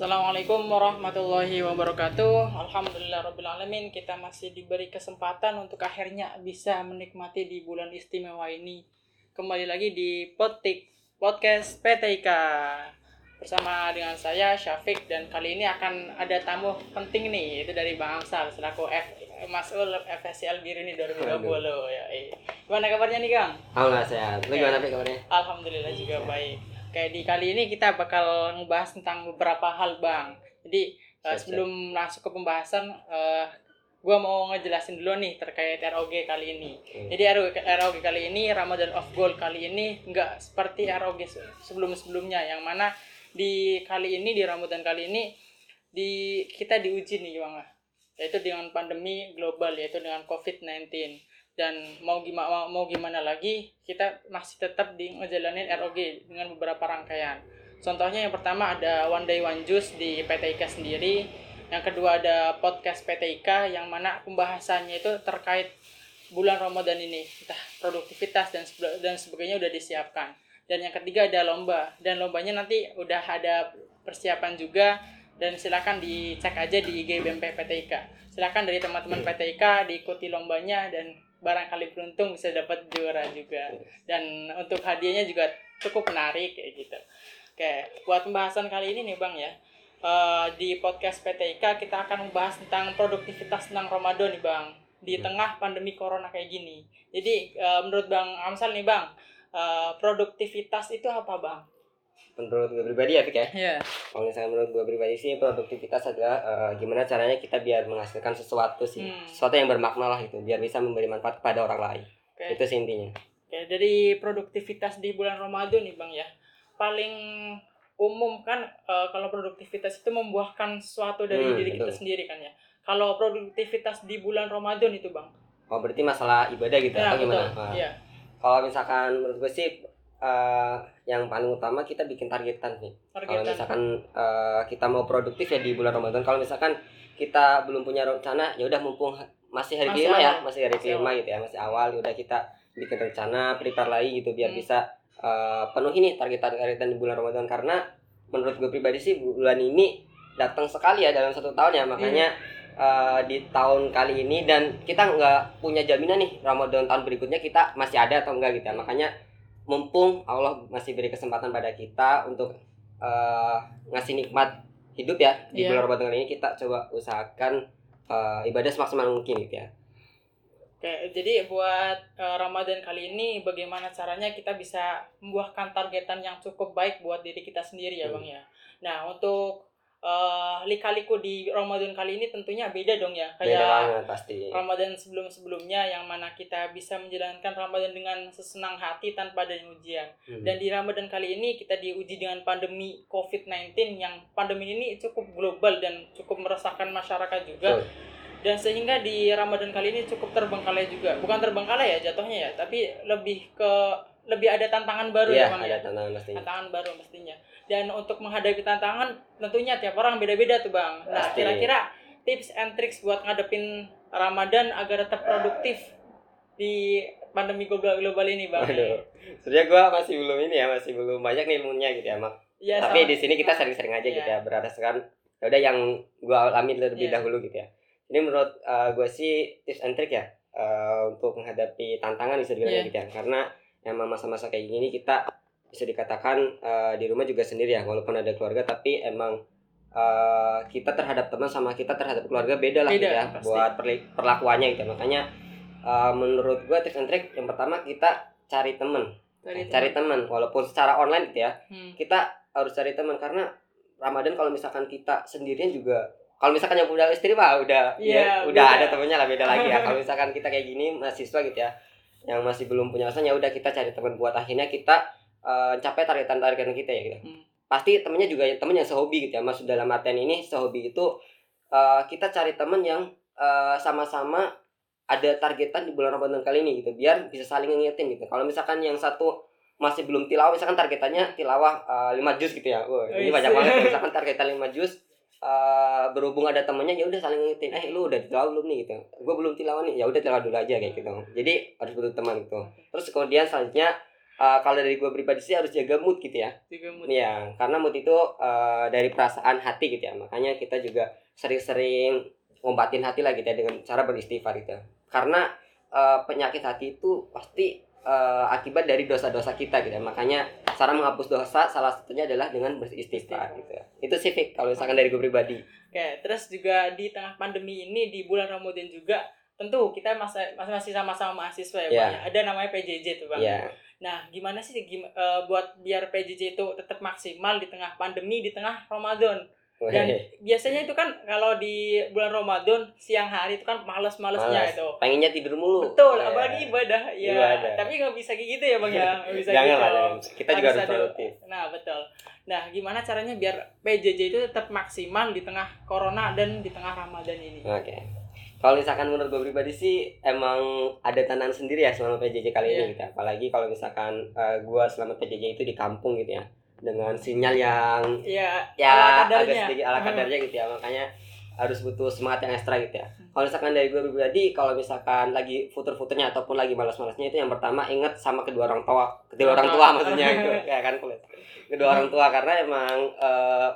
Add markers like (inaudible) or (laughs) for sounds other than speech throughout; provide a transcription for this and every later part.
Assalamualaikum warahmatullahi wabarakatuh. Alhamdulillah alamin kita masih diberi kesempatan untuk akhirnya bisa menikmati di bulan istimewa ini. Kembali lagi di Potik Podcast PTIK bersama dengan saya Syafiq dan kali ini akan ada tamu penting nih itu dari Bang Amsal selaku F Masul FSCL Birini 2020 ya. Eh. Gimana kabarnya nih Kang? Alhamdulillah sehat. Lu gimana kabarnya? Alhamdulillah juga baik. Kayak di kali ini kita bakal ngebahas tentang beberapa hal bang. Jadi uh, sebelum masuk ke pembahasan, uh, eh, gue mau ngejelasin dulu nih terkait ROG kali ini. Hmm. Jadi ROG, ROG kali ini Ramadan of Gold kali ini nggak seperti ROG sebelum-sebelumnya yang mana di kali ini di Ramadan kali ini di kita diuji nih bang yaitu dengan pandemi global yaitu dengan COVID-19 dan mau gimana mau, gimana lagi kita masih tetap di ngejalanin ROG dengan beberapa rangkaian. Contohnya yang pertama ada One Day One Juice di PT IKA sendiri. Yang kedua ada podcast PT IKA yang mana pembahasannya itu terkait bulan Ramadan ini. Entah produktivitas dan dan sebagainya udah disiapkan. Dan yang ketiga ada lomba dan lombanya nanti udah ada persiapan juga dan silakan dicek aja di IG BMP PT IKA. Silakan dari teman-teman PT IKA diikuti lombanya dan barangkali beruntung bisa dapat juara juga. Dan untuk hadiahnya juga cukup menarik kayak gitu. Oke buat pembahasan kali ini nih bang ya. Uh, di podcast PTIK kita akan membahas tentang produktivitas tentang Ramadan nih bang. Di hmm. tengah pandemi corona kayak gini. Jadi uh, menurut bang Amsal nih bang uh, produktivitas itu apa bang menurut gue pribadi ya Fik ya. Yeah. kalau misalnya menurut gue pribadi sih produktivitas adalah uh, gimana caranya kita biar menghasilkan sesuatu sih. Hmm. sesuatu yang bermakna lah itu biar bisa memberi manfaat kepada orang lain. Okay. itu sih intinya. Oke, okay, dari produktivitas di bulan Ramadan nih bang ya. Paling umum kan uh, kalau produktivitas itu membuahkan sesuatu dari hmm, diri kita sendiri kan ya. Kalau produktivitas di bulan Ramadan itu bang? Oh berarti masalah ibadah gitu ya, atau gimana? Nah, yeah. kalau misalkan menurut gue sih uh, yang paling utama kita bikin targetan nih. Kalau misalkan uh, kita mau produktif ya di bulan Ramadan. Kalau misalkan kita belum punya rencana, ya udah mumpung masih hari kelima ya, masih hari kelima gitu ya, masih awal, ya udah kita bikin rencana, prepare lagi gitu biar hmm. bisa uh, penuhi nih targetan-targetan di bulan Ramadan karena menurut gue pribadi sih bulan ini datang sekali ya dalam satu tahun ya makanya hmm. Uh, di tahun kali ini dan kita nggak punya jaminan nih Ramadan tahun berikutnya kita masih ada atau enggak gitu ya makanya mumpung Allah masih beri kesempatan pada kita untuk uh, ngasih nikmat hidup ya di yeah. bulan Ramadan ini kita coba usahakan uh, ibadah semaksimal mungkin gitu ya. Oke, jadi buat uh, Ramadan kali ini bagaimana caranya kita bisa membuahkan targetan yang cukup baik buat diri kita sendiri ya, hmm. Bang ya. Nah, untuk uh, lika-liku di Ramadan kali ini tentunya beda dong ya. Kayak beda banget, pasti. Ramadan sebelum-sebelumnya yang mana kita bisa menjalankan Ramadan dengan sesenang hati tanpa ada ujian. Hmm. dan di Ramadan kali ini kita diuji dengan pandemi COVID-19 yang pandemi ini cukup global dan cukup meresahkan masyarakat juga. Dan sehingga di Ramadan kali ini cukup terbengkalai juga. Bukan terbengkalai ya jatuhnya ya tapi lebih ke lebih ada tantangan baru ya, ya bang ada ya? tantangan mestinya tantangan baru mestinya dan untuk menghadapi tantangan tentunya tiap orang beda-beda tuh bang. Nah kira-kira tips and tricks buat ngadepin Ramadan agar tetap produktif di pandemi global global ini bang. Aduh. sebenarnya gue masih belum ini ya masih belum banyak nih ilmunya gitu ya mak. Ya, tapi di sini kita sering-sering aja ya. gitu ya berdasarkan ya udah yang gue alami terlebih ya. dahulu gitu ya. Ini menurut uh, eh, gue sih tips and trick ya uh, untuk menghadapi tantangan bisa dibilang yeah. gitu ya. Karena emang masa-masa kayak gini kita bisa dikatakan uh, di rumah juga sendiri ya walaupun ada keluarga tapi emang uh, kita terhadap teman sama kita terhadap keluarga beda lah beda, gitu ya pasti. buat perlakuannya gitu makanya uh, menurut gue tips and trick yang pertama kita cari teman cari, cari teman walaupun secara online gitu ya hmm. kita harus cari teman karena Ramadan kalau misalkan kita sendirian juga kalau misalkan yang punya istri mah udah yeah, ya udah beda. ada temennya lah beda lagi ya kalau misalkan kita kayak gini mahasiswa gitu ya yang masih belum punya alasan ya udah kita cari teman buat akhirnya kita uh, capai targetan-targetan kita ya gitu. Hmm. Pasti temennya juga temen yang sehobi gitu ya. Maksud dalam artian ini sehobi itu uh, kita cari temen yang uh, sama-sama ada targetan di bulan Ramadan kali ini gitu biar bisa saling ngingetin gitu. Kalau misalkan yang satu masih belum tilawah misalkan targetannya tilawah uh, 5 juz gitu ya. Wah, ini banyak banget (laughs) misalkan targetan 5 juz uh, berhubung ada temennya ya udah saling ngingetin eh lu udah tilawah belum nih? gitu. Gue belum tilawah nih. Ya udah tilawah dulu aja kayak gitu. Jadi harus butuh teman gitu terus kemudian selanjutnya uh, kalau dari gue pribadi sih harus jaga mood gitu ya. Jaga mood. Ya karena mood itu uh, dari perasaan hati gitu ya. Makanya kita juga sering-sering ngobatin hati lah gitu ya dengan cara beristighfar gitu. Karena uh, penyakit hati itu pasti uh, akibat dari dosa-dosa kita gitu ya. makanya cara menghapus dosa salah satunya adalah dengan beristighfar gitu ya. itu sih Fik, kalau misalkan dari gue pribadi oke terus juga di tengah pandemi ini di bulan Ramadan juga tentu kita masih masih sama-sama mahasiswa ya yeah. bang ya. ada namanya PJJ tuh bang yeah. nah gimana sih gim, uh, buat biar PJJ itu tetap maksimal di tengah pandemi di tengah Ramadan dan biasanya itu kan kalau di bulan Ramadan siang hari itu kan males-malesnya itu. Pengennya tidur mulu. Betul, ya. apalagi ibadah. Ya, ibadah. tapi nggak bisa kayak gitu ya bang ya. Gak bisa Jangan gitu. Lah, kita juga harus produktif. Nah betul. Nah gimana caranya biar PJJ itu tetap maksimal di tengah corona dan di tengah Ramadan ini? Oke. Okay. Kalau misalkan menurut gue pribadi sih emang ada tantangan sendiri ya selama PJJ kali yeah. ini iya. gitu. Ya. Apalagi kalau misalkan uh, gue selama PJJ itu di kampung gitu ya dengan sinyal yang ya, ya agak sedikit ala kadarnya gitu ya. Makanya harus butuh semangat yang ekstra gitu ya. Hmm. kalau misalkan dari gue pribadi kalau misalkan lagi futur-futurnya ataupun lagi malas-malasnya itu yang pertama ingat sama kedua orang tua. Kedua orang tua. maksudnya gitu. (laughs) Ya kan kulit. Kedua orang tua karena emang uh,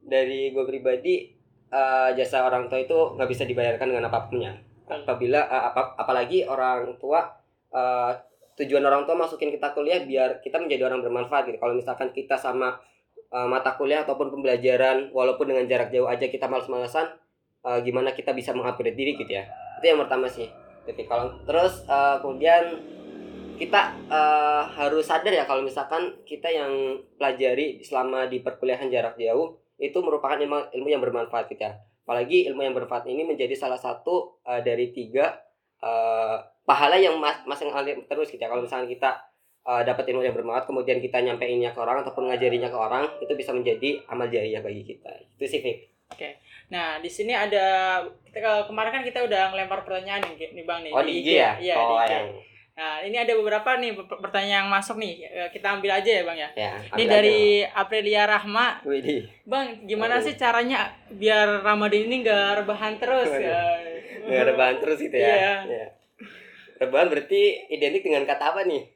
dari gue pribadi uh, jasa orang tua itu nggak bisa dibayarkan dengan apapunnya apabila uh, ap apalagi orang tua uh, tujuan orang tua masukin kita kuliah biar kita menjadi orang bermanfaat gitu. Kalau misalkan kita sama uh, mata kuliah ataupun pembelajaran walaupun dengan jarak jauh aja kita males-malesan uh, gimana kita bisa mengupgrade diri gitu ya? Itu yang pertama sih. Jadi kalau terus uh, kemudian kita uh, harus sadar ya kalau misalkan kita yang pelajari selama di perkuliahan jarak jauh itu merupakan ilmu, ilmu yang bermanfaat gitu ya. Apalagi ilmu yang bermanfaat ini menjadi salah satu uh, dari tiga uh, pahala yang mas masing ngalir terus gitu ya kalau misalnya kita uh, dapat ilmu yang bermanfaat kemudian kita nyampeinnya ke orang ataupun ngajarinya ke orang itu bisa menjadi amal jariah bagi kita itu sih Fik. Oke. Nah, di sini ada kita kemarin kan kita udah ngelempar pertanyaan nih, nih Bang nih. Oh, di IG, ya? Iya, oh, di IG. Yang... Nah, ini ada beberapa nih pertanyaan yang masuk nih. Eh, kita ambil aja ya, Bang ya. ya ini dari aja. Aprilia Rahma. Widih. Bang, gimana oh. sih caranya biar Ramadan ini gak rebahan terus? ya. Gak rebahan terus gitu ya. Iya. Ya. Rebahan berarti identik dengan kata apa nih?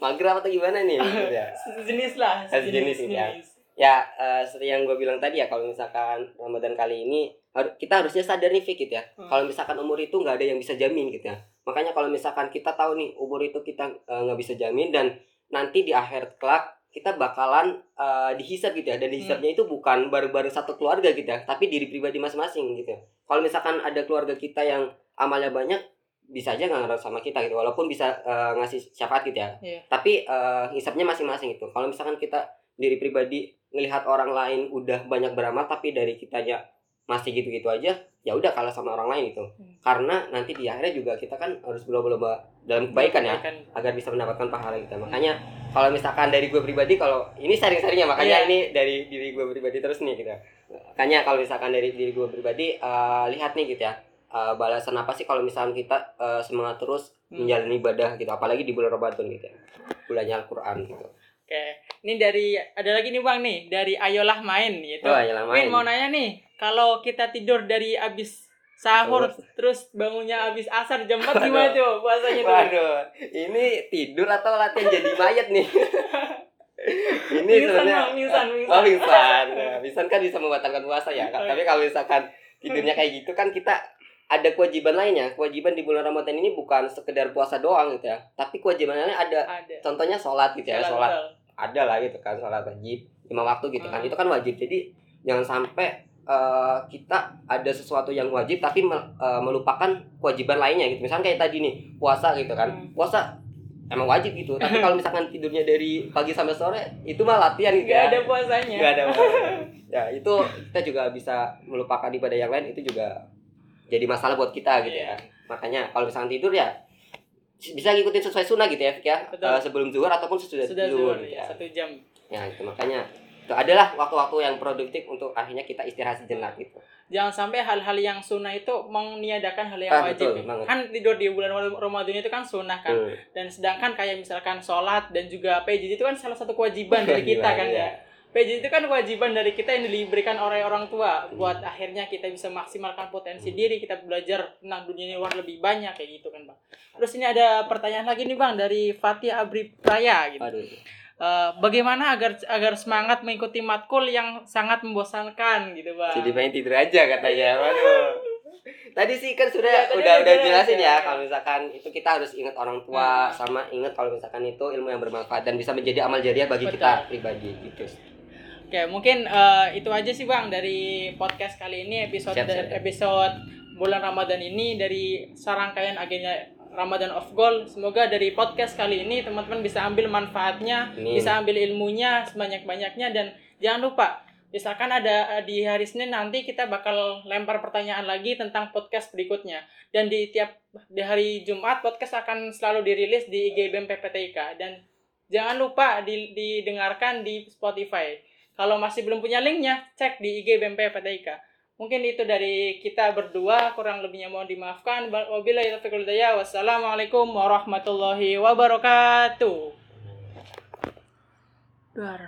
Magrab atau gimana nih? (laughs) Sejenis lah. Sejenis, sejenis, gitu ya. Ya, uh, seperti yang gue bilang tadi ya, kalau misalkan Ramadan kali ini kita harusnya sadar nih Fik gitu ya. Hmm. Kalau misalkan umur itu nggak ada yang bisa jamin gitu ya. Makanya kalau misalkan kita tahu nih umur itu kita eh, nggak uh, bisa jamin dan nanti di akhir kelak kita bakalan uh, dihisap gitu ya dan dihisapnya hmm. itu bukan baru-baru satu keluarga gitu ya tapi diri pribadi masing-masing gitu ya. kalau misalkan ada keluarga kita yang amalnya banyak bisa aja nggak ngaruh sama kita gitu walaupun bisa uh, ngasih syafaat gitu ya yeah. tapi uh, hisapnya masing-masing itu kalau misalkan kita diri pribadi melihat orang lain udah banyak beramal tapi dari kitanya masih gitu-gitu aja ya udah kalah sama orang lain itu hmm. karena nanti di akhirnya juga kita kan harus berlomba-lomba dalam kebaikan ya agar bisa mendapatkan pahala kita hmm. makanya kalau misalkan dari gue pribadi kalau ini sering-seringnya makanya yeah. ini dari diri gue pribadi terus nih gitu makanya kalau misalkan dari diri gue pribadi uh, lihat nih gitu ya uh, balasan apa sih kalau misalnya kita uh, semangat terus hmm. menjalani ibadah gitu apalagi di bulan Ramadan gitu ya bulannya Al-Qur'an gitu. Oke, ini dari ada lagi nih Bang nih dari Ayolah Main gitu. Oh, Ayolah Main. Min mau nanya nih, kalau kita tidur dari abis sahur oh. terus bangunnya abis asar jam 4 gimana tuh puasanya tuh? Waduh, ini tidur atau latihan jadi mayat nih? (laughs) ini sebenarnya misan, misan. Oh, misan. Nah, misan kan bisa membatalkan puasa ya. Oh, Tapi iya. kalau misalkan tidurnya kayak gitu kan kita ada kewajiban lainnya. Kewajiban di bulan Ramadan ini bukan sekedar puasa doang gitu ya. Tapi kewajiban lainnya ada. ada. Contohnya sholat gitu ya. Sholat, ada lah gitu kan. Sholat wajib. Lima waktu gitu kan. hmm. kan. Itu kan wajib. Jadi jangan sampai uh, kita ada sesuatu yang wajib tapi uh, melupakan kewajiban lainnya gitu. Misalnya kayak tadi nih. Puasa gitu kan. Hmm. Puasa emang wajib gitu tapi (laughs) kalau misalkan tidurnya dari pagi sampai sore itu mah latihan gitu gak ya. ada puasanya gak ada puasanya. (laughs) ya itu kita juga bisa melupakan ibadah yang lain itu juga jadi masalah buat kita gitu ya. Makanya kalau misalnya tidur ya bisa ngikutin sesuai sunnah gitu ya, Fik ya. Uh, sebelum zuhur ataupun sesudah Sudah zuhur, gitu ya. Satu jam. Ya, itu makanya itu adalah waktu-waktu yang produktif untuk akhirnya kita istirahat sejenak gitu. Jangan sampai hal-hal yang sunnah itu meniadakan hal yang ah, wajib. Betul, kan tidur di bulan Ramadan itu kan sunnah kan. Hmm. Dan sedangkan kayak misalkan sholat dan juga PJ itu kan salah satu kewajiban (laughs) dari kita kan ya. Ya PJ itu kan kewajiban dari kita yang diberikan oleh orang tua buat akhirnya kita bisa maksimalkan potensi diri kita belajar tentang dunia luar lebih banyak kayak gitu kan bang Terus ini ada pertanyaan lagi nih Bang dari Fatih Abri Praya gitu. Aduh. Uh, bagaimana agar agar semangat mengikuti matkul yang sangat membosankan gitu bang? Jadi main tidur aja katanya, waduh. Tadi sih kan sudah ya, udah udah jelasin ya kalau misalkan itu kita harus ingat orang tua hmm. sama ingat kalau misalkan itu ilmu yang bermanfaat dan bisa menjadi amal jariah bagi Betul. kita pribadi gitu. Oke, mungkin uh, itu aja sih Bang dari podcast kali ini episode siap, siap. episode bulan Ramadan ini dari serangkaian agenda Ramadan of Gold. Semoga dari podcast kali ini teman-teman bisa ambil manfaatnya, Amin. bisa ambil ilmunya sebanyak-banyaknya dan jangan lupa misalkan ada eh, di hari Senin nanti kita bakal lempar pertanyaan lagi tentang podcast berikutnya dan di tiap di hari Jumat podcast akan selalu dirilis di IG BEM PPTIK dan jangan lupa di, didengarkan di Spotify kalau masih belum punya linknya cek di IG BEM PPTIK mungkin itu dari kita berdua kurang lebihnya mohon dimaafkan. Wabillahi taufiq wassalamualaikum warahmatullahi wabarakatuh. Duar.